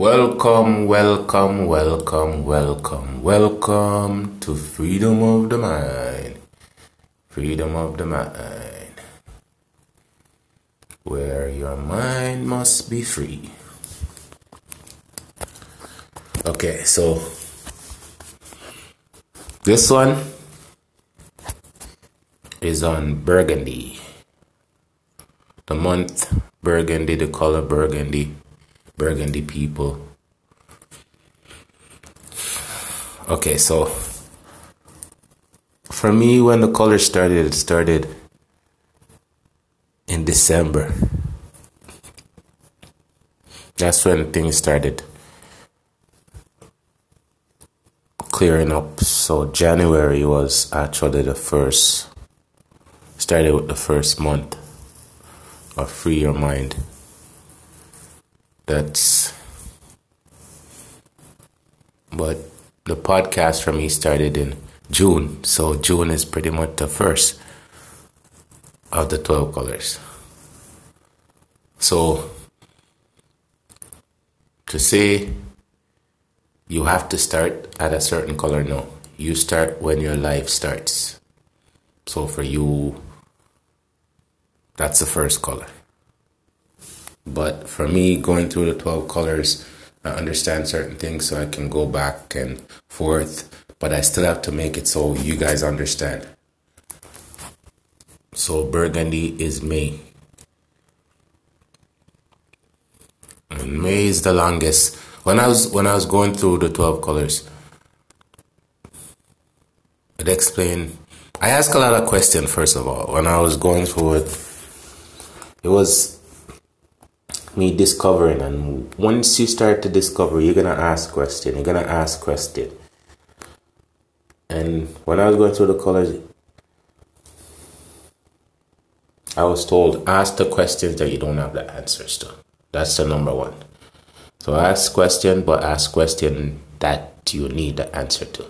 Welcome, welcome, welcome, welcome, welcome to Freedom of the Mind. Freedom of the Mind. Where your mind must be free. Okay, so this one is on burgundy. The month burgundy, the color burgundy burgundy people. Okay, so for me, when the color started, it started in December. That's when things started clearing up. So January was actually the first, started with the first month of Free Your Mind that's but the podcast for me started in June, so June is pretty much the first of the 12 colors. So to say you have to start at a certain color, no. You start when your life starts. So for you, that's the first color. But for me, going through the 12 colors, I understand certain things so I can go back and forth, but I still have to make it so you guys understand. So Burgundy is May. And May is the longest. When I was when I was going through the 12 colors, it explained I asked a lot of questions first of all. When I was going through it, it was me discovering and once you start to discover you're gonna ask question you're gonna ask question. And when i was going through the college i was told ask the questions that you don't have the answers to. That's the number one. So ask question but ask question that you need the answer to.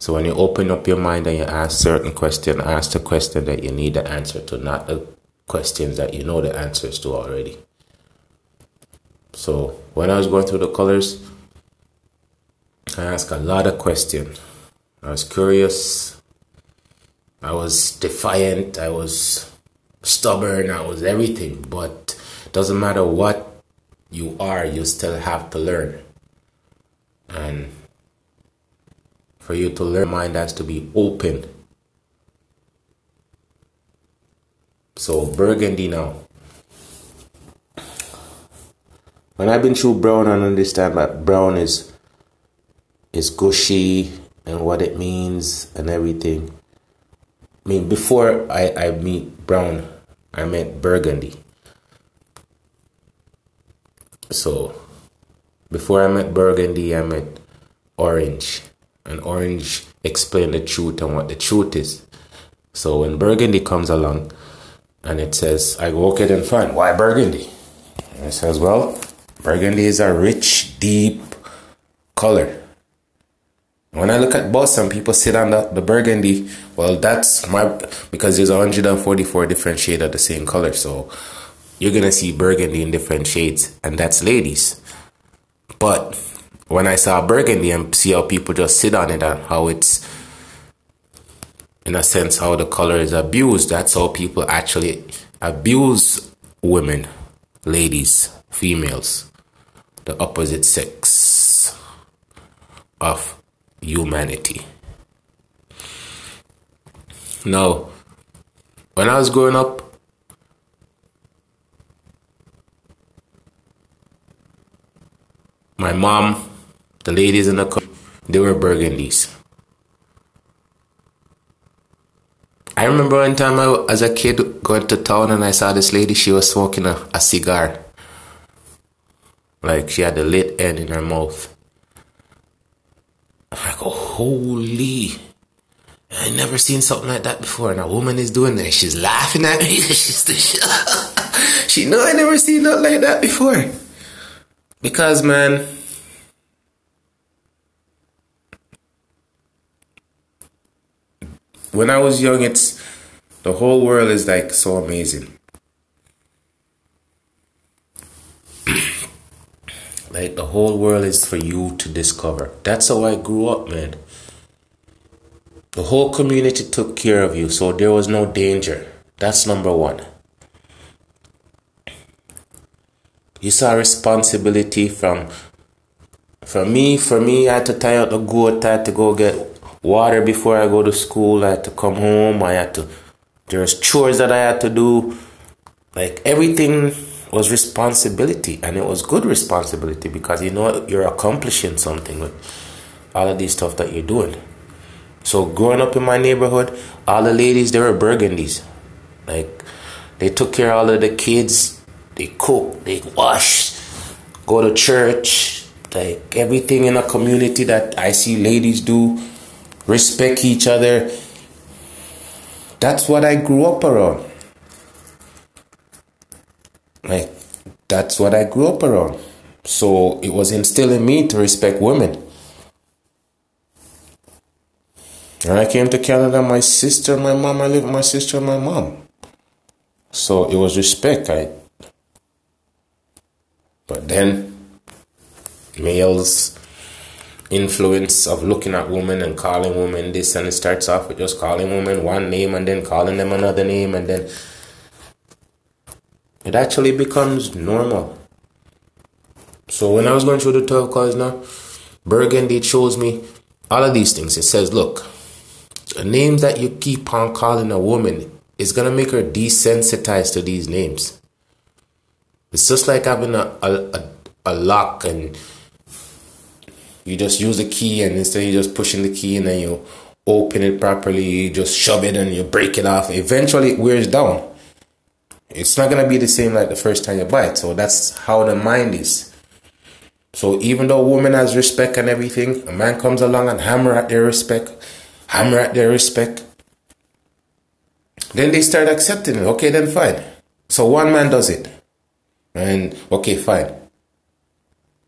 So when you open up your mind and you ask certain question ask the question that you need the answer to not the questions that you know the answers to already so when I was going through the colors, I asked a lot of questions. I was curious. I was defiant. I was stubborn. I was everything. But doesn't matter what you are, you still have to learn. And for you to learn, mind has to be open. So burgundy now. When I've been through brown and understand that brown is is gushy and what it means and everything. I mean, before I, I meet brown, I meant burgundy. So, before I met burgundy, I met orange. And orange explained the truth and what the truth is. So, when burgundy comes along and it says, I walk it in front, why burgundy? And it says, well, Burgundy is a rich, deep color. When I look at Boston, people sit on the, the burgundy. Well, that's my because there's 144 different shades of the same color. So you're gonna see burgundy in different shades, and that's ladies. But when I saw burgundy and see how people just sit on it and how it's in a sense how the color is abused, that's how people actually abuse women, ladies, females the opposite sex of humanity. Now, when I was growing up, my mom, the ladies in the car, they were burgundies. I remember one time I, as a kid going to town and I saw this lady, she was smoking a, a cigar. Like she had the lit end in her mouth. I'm like, oh, holy. I never seen something like that before. And a woman is doing that. She's laughing at me. She's she know I never seen nothing like that before. Because man, when I was young, it's the whole world is like so amazing. The whole world is for you to discover. That's how I grew up, man. The whole community took care of you, so there was no danger. That's number one. You saw responsibility from from me. For me, I had to tie out the goat. I had to go get water before I go to school. I had to come home. I had to. There's chores that I had to do. Like everything was responsibility, and it was good responsibility because you know you're accomplishing something with all of these stuff that you're doing. So growing up in my neighborhood, all the ladies they were burgundies. Like they took care of all of the kids. They cook, they wash, go to church. Like everything in a community that I see ladies do, respect each other. That's what I grew up around. Like that's what I grew up around. So it was instilled in me to respect women. When I came to Canada, my sister, my mom, I lived with my sister and my mom. So it was respect. I but then males influence of looking at women and calling women this and it starts off with just calling women one name and then calling them another name and then it actually becomes normal. So when I was going through the 12 calls now, Burgundy shows me all of these things. It says, look, the names that you keep on calling a woman is gonna make her desensitized to these names. It's just like having a, a, a, a lock and you just use the key and instead you just pushing the key and then you open it properly, you just shove it and you break it off. Eventually it wears down. It's not gonna be the same like the first time you buy it. So that's how the mind is. So even though a woman has respect and everything, a man comes along and hammer at their respect, hammer at their respect. Then they start accepting it. Okay, then fine. So one man does it. And okay, fine.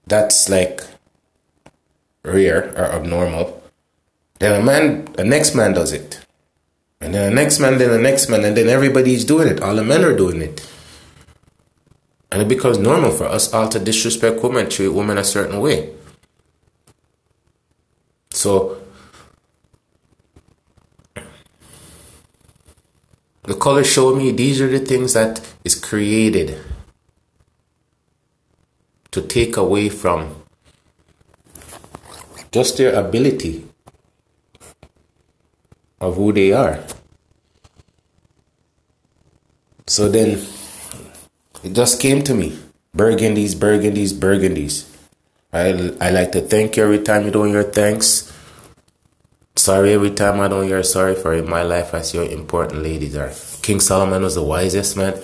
That's like rare or abnormal. Then a man, the next man does it. And then the next man, then the next man, and then everybody's doing it. All the men are doing it. And it becomes normal for us all to disrespect women, treat women a certain way. So the color showed me these are the things that is created to take away from just their ability of who they are. So then it just came to me burgundies, burgundies, burgundies. I, I like to thank you every time you do your thanks. Sorry every time I don't hear sorry for in my life as your important ladies are. King Solomon was the wisest man,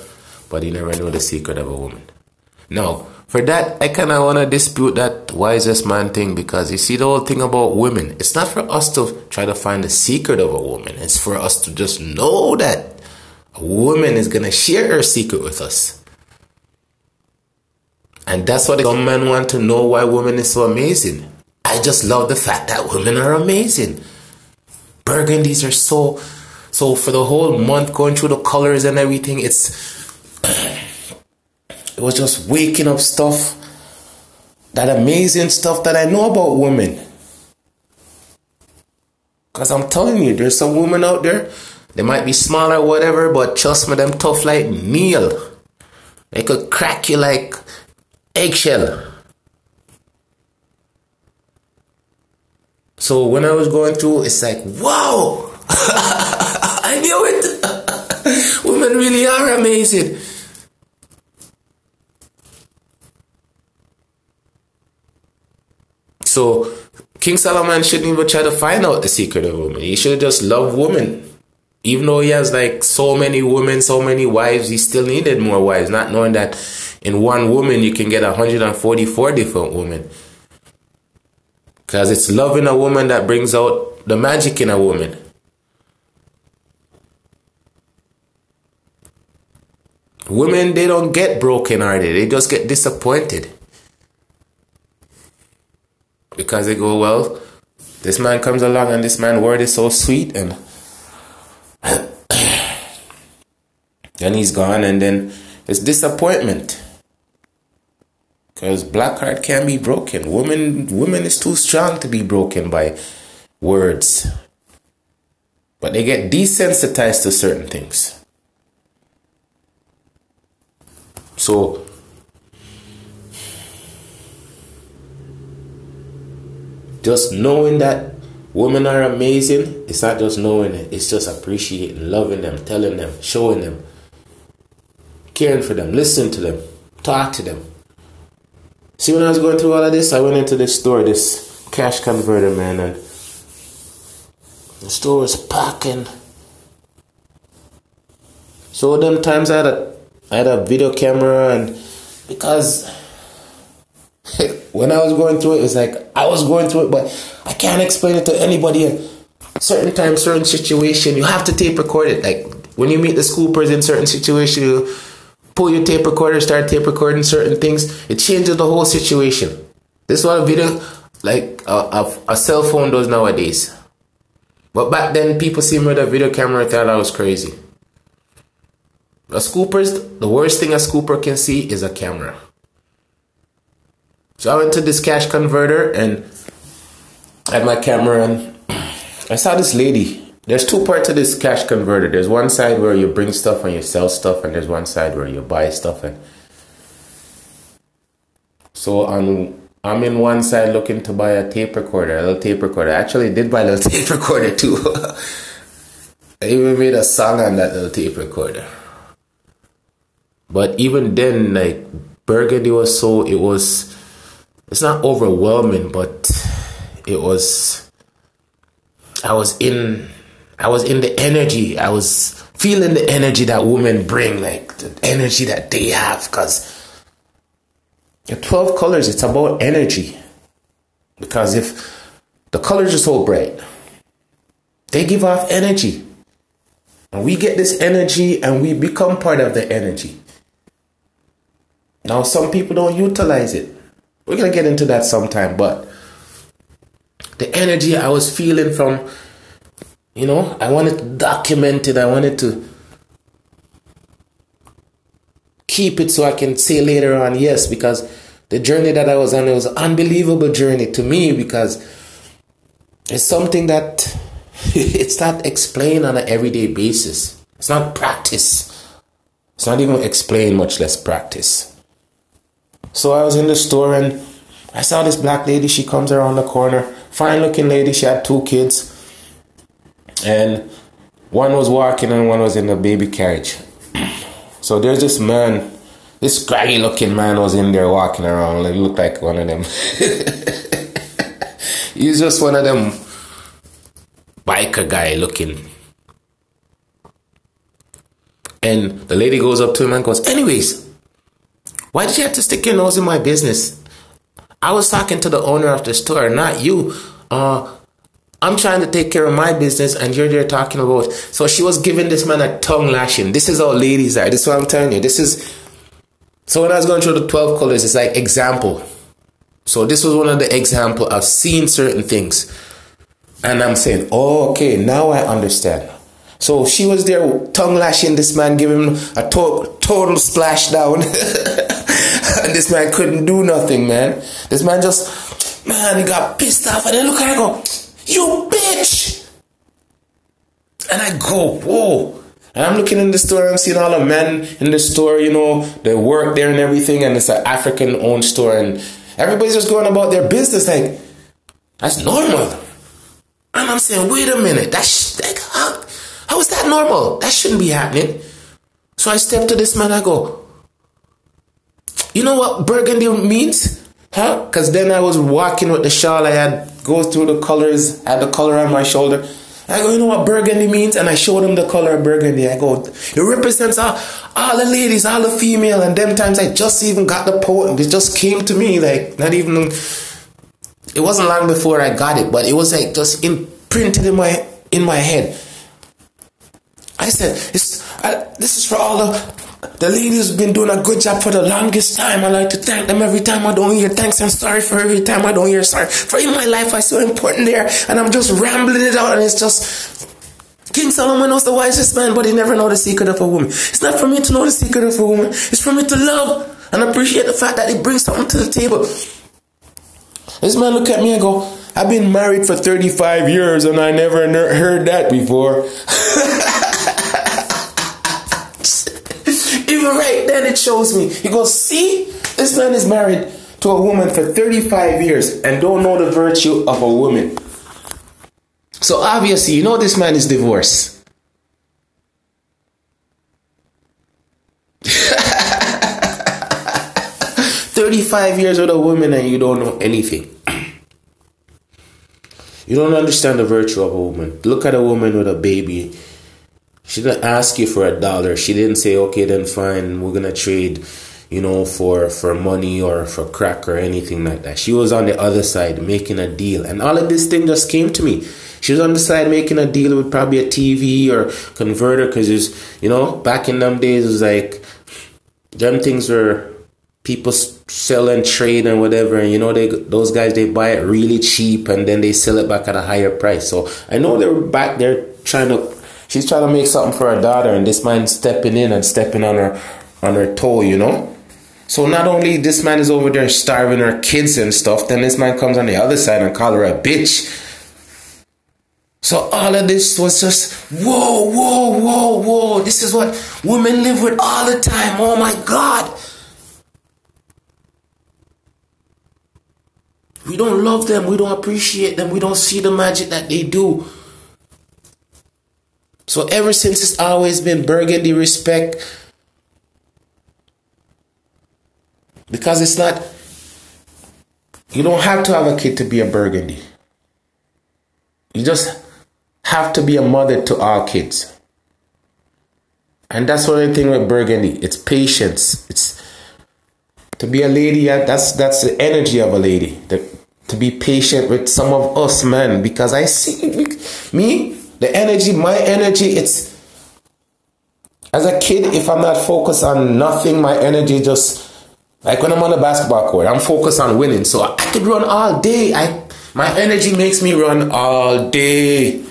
but he never knew the secret of a woman. Now, for that, I kind of want to dispute that wisest man thing because you see the whole thing about women. It's not for us to try to find the secret of a woman. It's for us to just know that a woman is gonna share her secret with us. And that's what some men want to know why women is so amazing. I just love the fact that women are amazing. Burgundies are so so for the whole month going through the colors and everything, it's it was just waking up stuff, that amazing stuff that I know about women. Because I'm telling you, there's some women out there, they might be small or whatever, but trust me, them tough like meal. They could crack you like eggshell. So when I was going through, it's like, wow, I knew it. Women really are amazing. So King Solomon shouldn't even try to find out the secret of women. He should just love women. Even though he has like so many women, so many wives, he still needed more wives, not knowing that in one woman you can get 144 different women. Because it's loving a woman that brings out the magic in a woman. Women, they don't get broken hearted, they just get disappointed because they go, well, this man comes along and this man word is so sweet and then he's gone and then it's disappointment. Because black heart can be broken. Women women is too strong to be broken by words. But they get desensitized to certain things. So just knowing that women are amazing, it's not just knowing it, it's just appreciating, loving them, telling them, showing them, caring for them, listening to them, talk to them. See, when I was going through all of this, I went into this store, this cash converter, man, and the store was packing. So them times I had a I had a video camera and because when I was going through it, it was like I was going through it, but I can't explain it to anybody. certain times, certain situation, you have to tape record it. Like when you meet the scoopers in certain situation, you pull your tape recorder, start tape recording certain things. It changes the whole situation. This is what a video, like a, a, a cell phone, does nowadays. But back then, people see me with a video camera thought I was crazy. A scooper's the worst thing a scooper can see is a camera. So I went to this cash converter and had my camera and I saw this lady. There's two parts to this cash converter. There's one side where you bring stuff and you sell stuff, and there's one side where you buy stuff. And so on, I'm in one side looking to buy a tape recorder, a little tape recorder. I actually did buy a little tape recorder too. I even made a song on that little tape recorder. But even then, like Burgundy was so it was it's not overwhelming, but it was I was in I was in the energy. I was feeling the energy that women bring, like the energy that they have, because the 12 colors, it's about energy. Because if the colors are so bright, they give off energy. And we get this energy and we become part of the energy. Now, some people don't utilize it. We're to get into that sometime, but the energy I was feeling from, you know, I wanted to document it. I wanted to keep it so I can say later on, yes, because the journey that I was on, it was an unbelievable journey to me because it's something that it's not explained on an everyday basis. It's not practice. It's not even explained, much less practice. So I was in the store and I saw this black lady. She comes around the corner, fine looking lady. She had two kids, and one was walking and one was in the baby carriage. So there's this man, this scraggy looking man was in there walking around. Like looked like one of them. He's just one of them biker guy looking. And the lady goes up to him and goes, anyways, why did you have to stick your nose in my business? I was talking to the owner of the store, not you. Uh, I'm trying to take care of my business, and you're there talking about. So she was giving this man a tongue lashing. This is how ladies are. This is what I'm telling you. This is. So when I was going through the 12 colors, it's like example. So this was one of the example. I've seen certain things, and I'm saying, oh, okay, now I understand. So she was there tongue lashing this man, giving him a to- total splash down. and this man couldn't do nothing, man. This man just, man, he got pissed off. And then look at I go, you bitch! And I go, whoa. And I'm looking in the store, I'm seeing all the men in the store, you know, they work there and everything, and it's an African owned store, and everybody's just going about their business like, that's normal. And I'm saying, wait a minute, that's like, how, how is that normal? That shouldn't be happening. So I step to this man, I go, you know what burgundy means? Huh? Because then I was walking with the shawl, I had go through the colors, I had the color on my shoulder. I go, you know what burgundy means? And I showed him the color of burgundy. I go, it represents all, all the ladies, all the female. And them times I just even got the poem. It just came to me, like, not even, it wasn't long before I got it, but it was like just imprinted in my, in my head. I said, I, this is for all the the ladies been doing a good job for the longest time. I like to thank them every time I don't hear thanks and sorry for every time I don't hear sorry. For in my life, I so important there, and I'm just rambling it out, and it's just King Solomon knows the wisest man, but he never know the secret of a woman. It's not for me to know the secret of a woman. It's for me to love and appreciate the fact that they brings something to the table. This man look at me and go, I've been married for 35 years and I never heard that before. Even right then it shows me. He goes, see, this man is married to a woman for 35 years and don't know the virtue of a woman. So obviously, you know this man is divorced. 35 years with a woman and you don't know anything. You don't understand the virtue of a woman. Look at a woman with a baby. She didn't ask you for a dollar. She didn't say, okay, then fine, we're gonna trade, you know, for for money or for crack or anything like that. She was on the other side making a deal. And all of this thing just came to me. She was on the side making a deal with probably a TV or converter because it's, you know, back in them days, it was like, them things were people sell and trade and whatever and you know they those guys they buy it really cheap and then they sell it back at a higher price so i know they're back there trying to she's trying to make something for her daughter and this man stepping in and stepping on her on her toe you know so not only this man is over there starving her kids and stuff then this man comes on the other side and call her a bitch so all of this was just whoa whoa whoa whoa this is what women live with all the time oh my god We don't love them. We don't appreciate them. We don't see the magic that they do. So ever since it's always been burgundy respect. Because it's not, you don't have to have a kid to be a burgundy. You just have to be a mother to all kids. And that's one thing with burgundy. It's patience. It's to be a lady. That's that's the energy of a lady. The, to be patient with some of us men because I see me, the energy, my energy, it's as a kid, if I'm not focused on nothing, my energy just like when I'm on the basketball court, I'm focused on winning. So I could run all day. I my energy makes me run all day.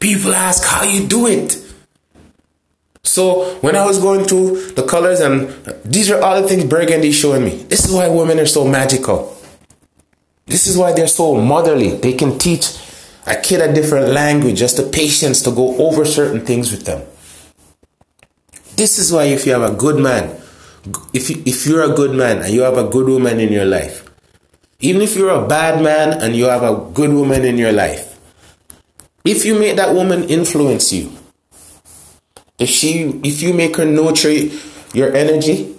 People ask how you do it. So when I was going through the colors and these are all the things Burgundy showing me. This is why women are so magical. This is why they're so motherly. They can teach a kid a different language, just the patience to go over certain things with them. This is why if you have a good man, if, you, if you're a good man and you have a good woman in your life, even if you're a bad man and you have a good woman in your life, if you make that woman influence you, if she if you make her nurture your energy,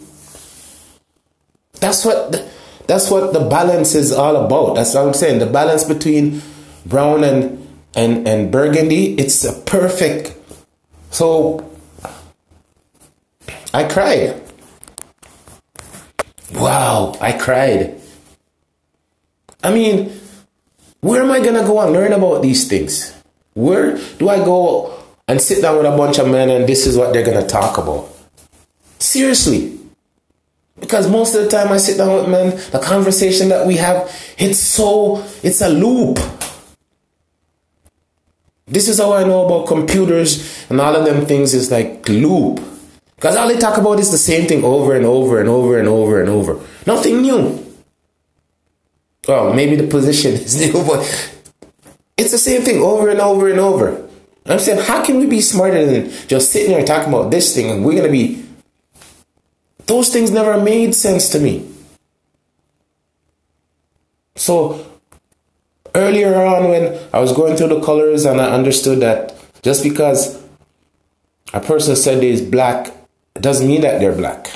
that's what that's what the balance is all about. That's what I'm saying. The balance between brown and and and burgundy, it's a perfect. So I cried. Wow, I cried. I mean, where am I gonna go and learn about these things? Where do I go and sit down with a bunch of men and this is what they're gonna talk about? Seriously. Because most of the time I sit down with men, the conversation that we have, it's so, it's a loop. This is how I know about computers and all of them things is like loop. Because all they talk about is the same thing over and over and over and over and over. Nothing new. Well, maybe the position is new, but it's the same thing over and over and over. I'm saying, how can we be smarter than just sitting here talking about this thing and we're going to be those things never made sense to me. So earlier on, when I was going through the colors and I understood that just because a person said they is black doesn't mean that they're black.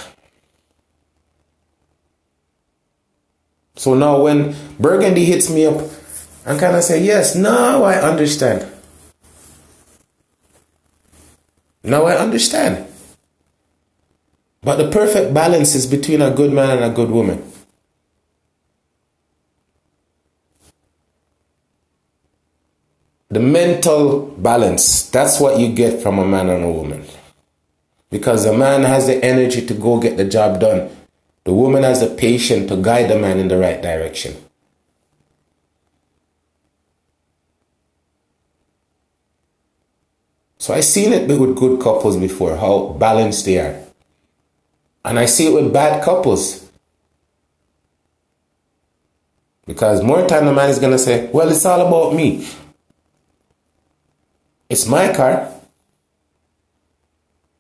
So now when burgundy hits me up, I'm kind of say, yes, now I understand. Now I understand. But the perfect balance is between a good man and a good woman. The mental balance, that's what you get from a man and a woman. Because the man has the energy to go get the job done. The woman has the patience to guide the man in the right direction. So I've seen it with good couples before, how balanced they are. And I see it with bad couples. Because more time the man is gonna say, Well, it's all about me. It's my car.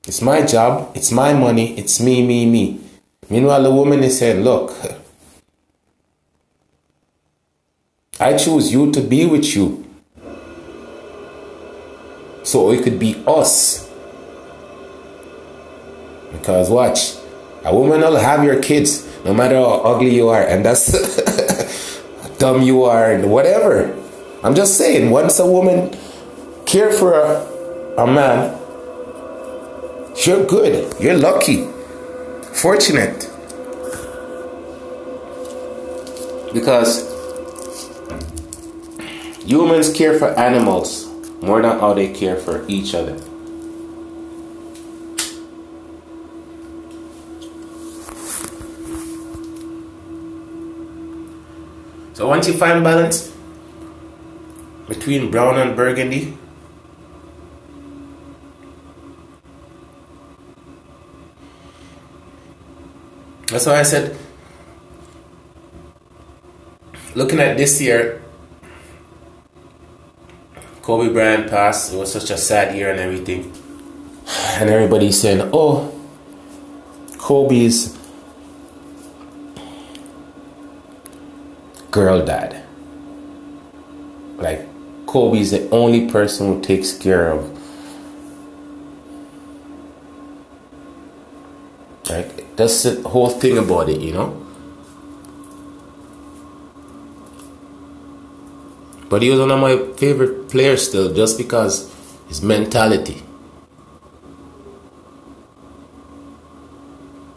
It's my job. It's my money. It's me, me, me. Meanwhile, the woman is saying, Look, I choose you to be with you. So it could be us. Because watch, a woman will have your kids no matter how ugly you are, and that's dumb you are, and whatever. I'm just saying, once a woman care for a, a man, you're good. You're lucky. Fortunate. Because humans care for animals more than how they care for each other. So once you find balance between brown and burgundy, that's why I said, looking at this year, Kobe Bryant passed. It was such a sad year and everything. And everybody's saying, oh, Kobe's girl dad. Like Kobe's the only person who takes care of like that's the whole thing about it, you know. But he was one of my favorite players still just because his mentality.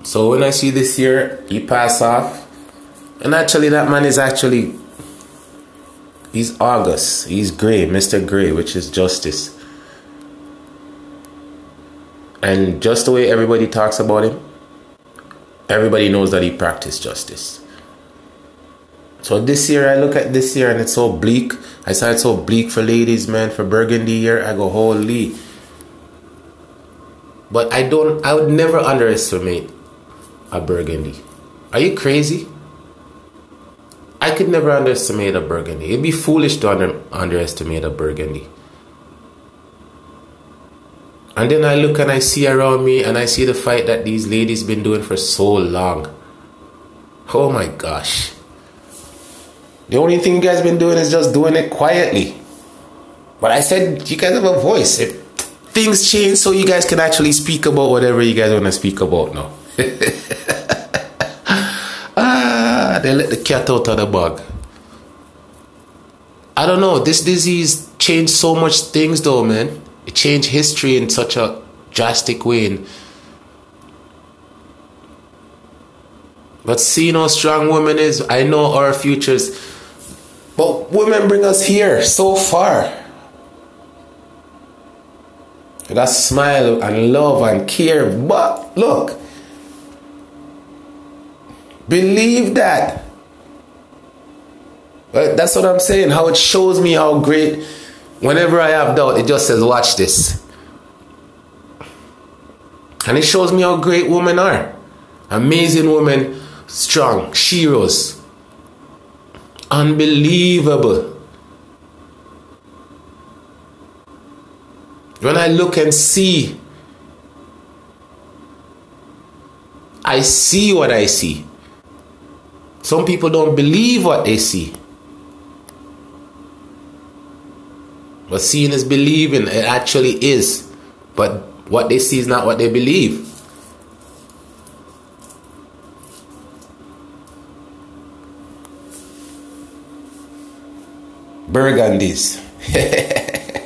So when I see this year he pass off and actually, that man is actually. He's August. He's Gray, Mr. Gray, which is justice. And just the way everybody talks about him, everybody knows that he practiced justice. So this year, I look at this year and it's so bleak. I saw it so bleak for ladies, man, for Burgundy year. I go, holy. But I don't, I would never underestimate a Burgundy. Are you crazy? I could never underestimate a burgundy. It'd be foolish to under, underestimate a burgundy. And then I look and I see around me and I see the fight that these ladies been doing for so long. Oh my gosh. The only thing you guys been doing is just doing it quietly. But I said you guys have a voice. If things change so you guys can actually speak about whatever you guys want to speak about now. Ah, they let the cat out of the bag. I don't know. This disease changed so much things, though, man. It changed history in such a drastic way. And but seeing how strong women is, I know our futures. But women bring us here so far. That smile and love and care. But look, Believe that. But that's what I'm saying. How it shows me how great. Whenever I have doubt, it just says, "Watch this," and it shows me how great women are. Amazing women, strong, sheroes, unbelievable. When I look and see, I see what I see. Some people don't believe what they see. But seeing is believing, it actually is. But what they see is not what they believe. Burgundies.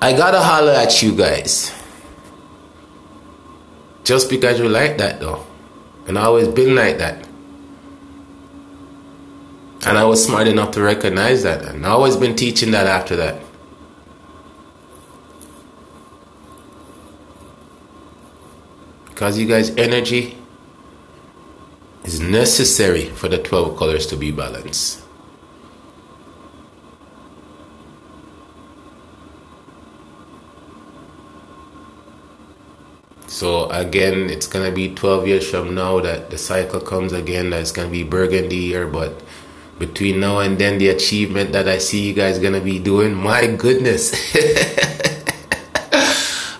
I gotta holler at you guys. Just because you like that though. And I always been like that. And I was smart enough to recognize that. And I always been teaching that after that. Because you guys' energy is necessary for the 12 colors to be balanced. So again, it's gonna be 12 years from now that the cycle comes again. That's gonna be Burgundy year, but between now and then, the achievement that I see you guys gonna be doing, my goodness.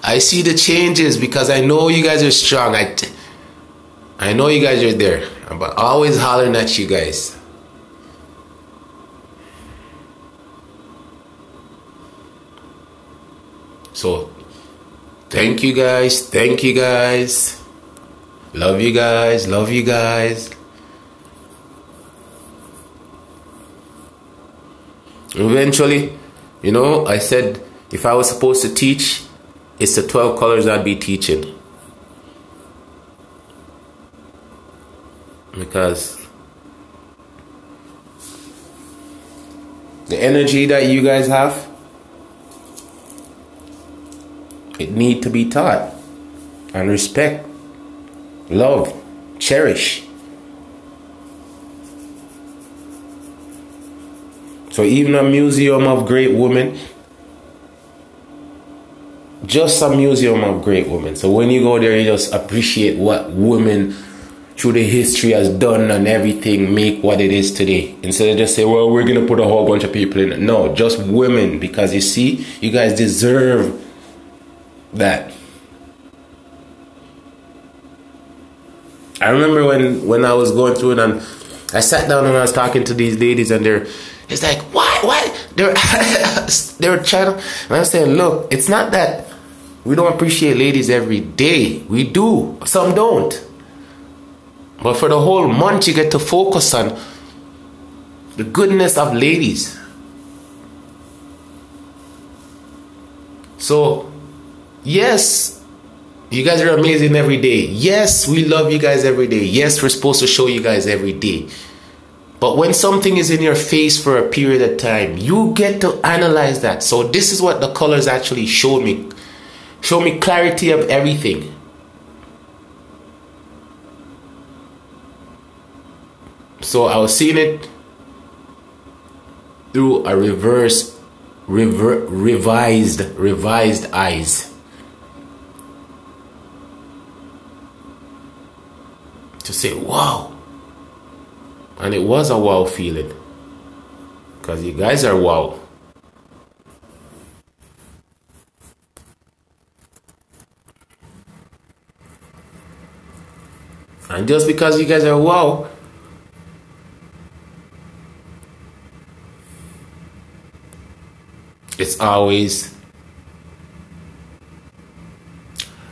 I see the changes because I know you guys are strong. I, I know you guys are there. I'm always hollering at you guys. So, thank you guys. Thank you guys. Love you guys. Love you guys. Eventually, you know, I said if I was supposed to teach, it's the 12 colors I'd be teaching. Because the energy that you guys have it need to be taught and respect, love, cherish. So even a museum of great women, just a museum of great women. So when you go there, you just appreciate what women through the history has done and everything make what it is today. Instead of just say, well, we're gonna put a whole bunch of people in it. No, just women because you see, you guys deserve that. I remember when when I was going through it and I sat down and I was talking to these ladies and they're it's like why why they're they're trying to, and I'm saying look it's not that we don't appreciate ladies every day we do some don't but for the whole month you get to focus on the goodness of ladies so Yes, you guys are amazing every day. Yes, we love you guys every day. Yes, we're supposed to show you guys every day. But when something is in your face for a period of time, you get to analyze that. So this is what the colors actually showed me. Show me clarity of everything. So I was seeing it through a reverse, rever, revised, revised eyes. to say, wow. And it was a wow feeling. Because you guys are wow. And just because you guys are wow, it's always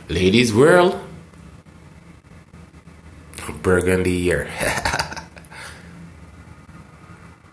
ladies' world burgundy year.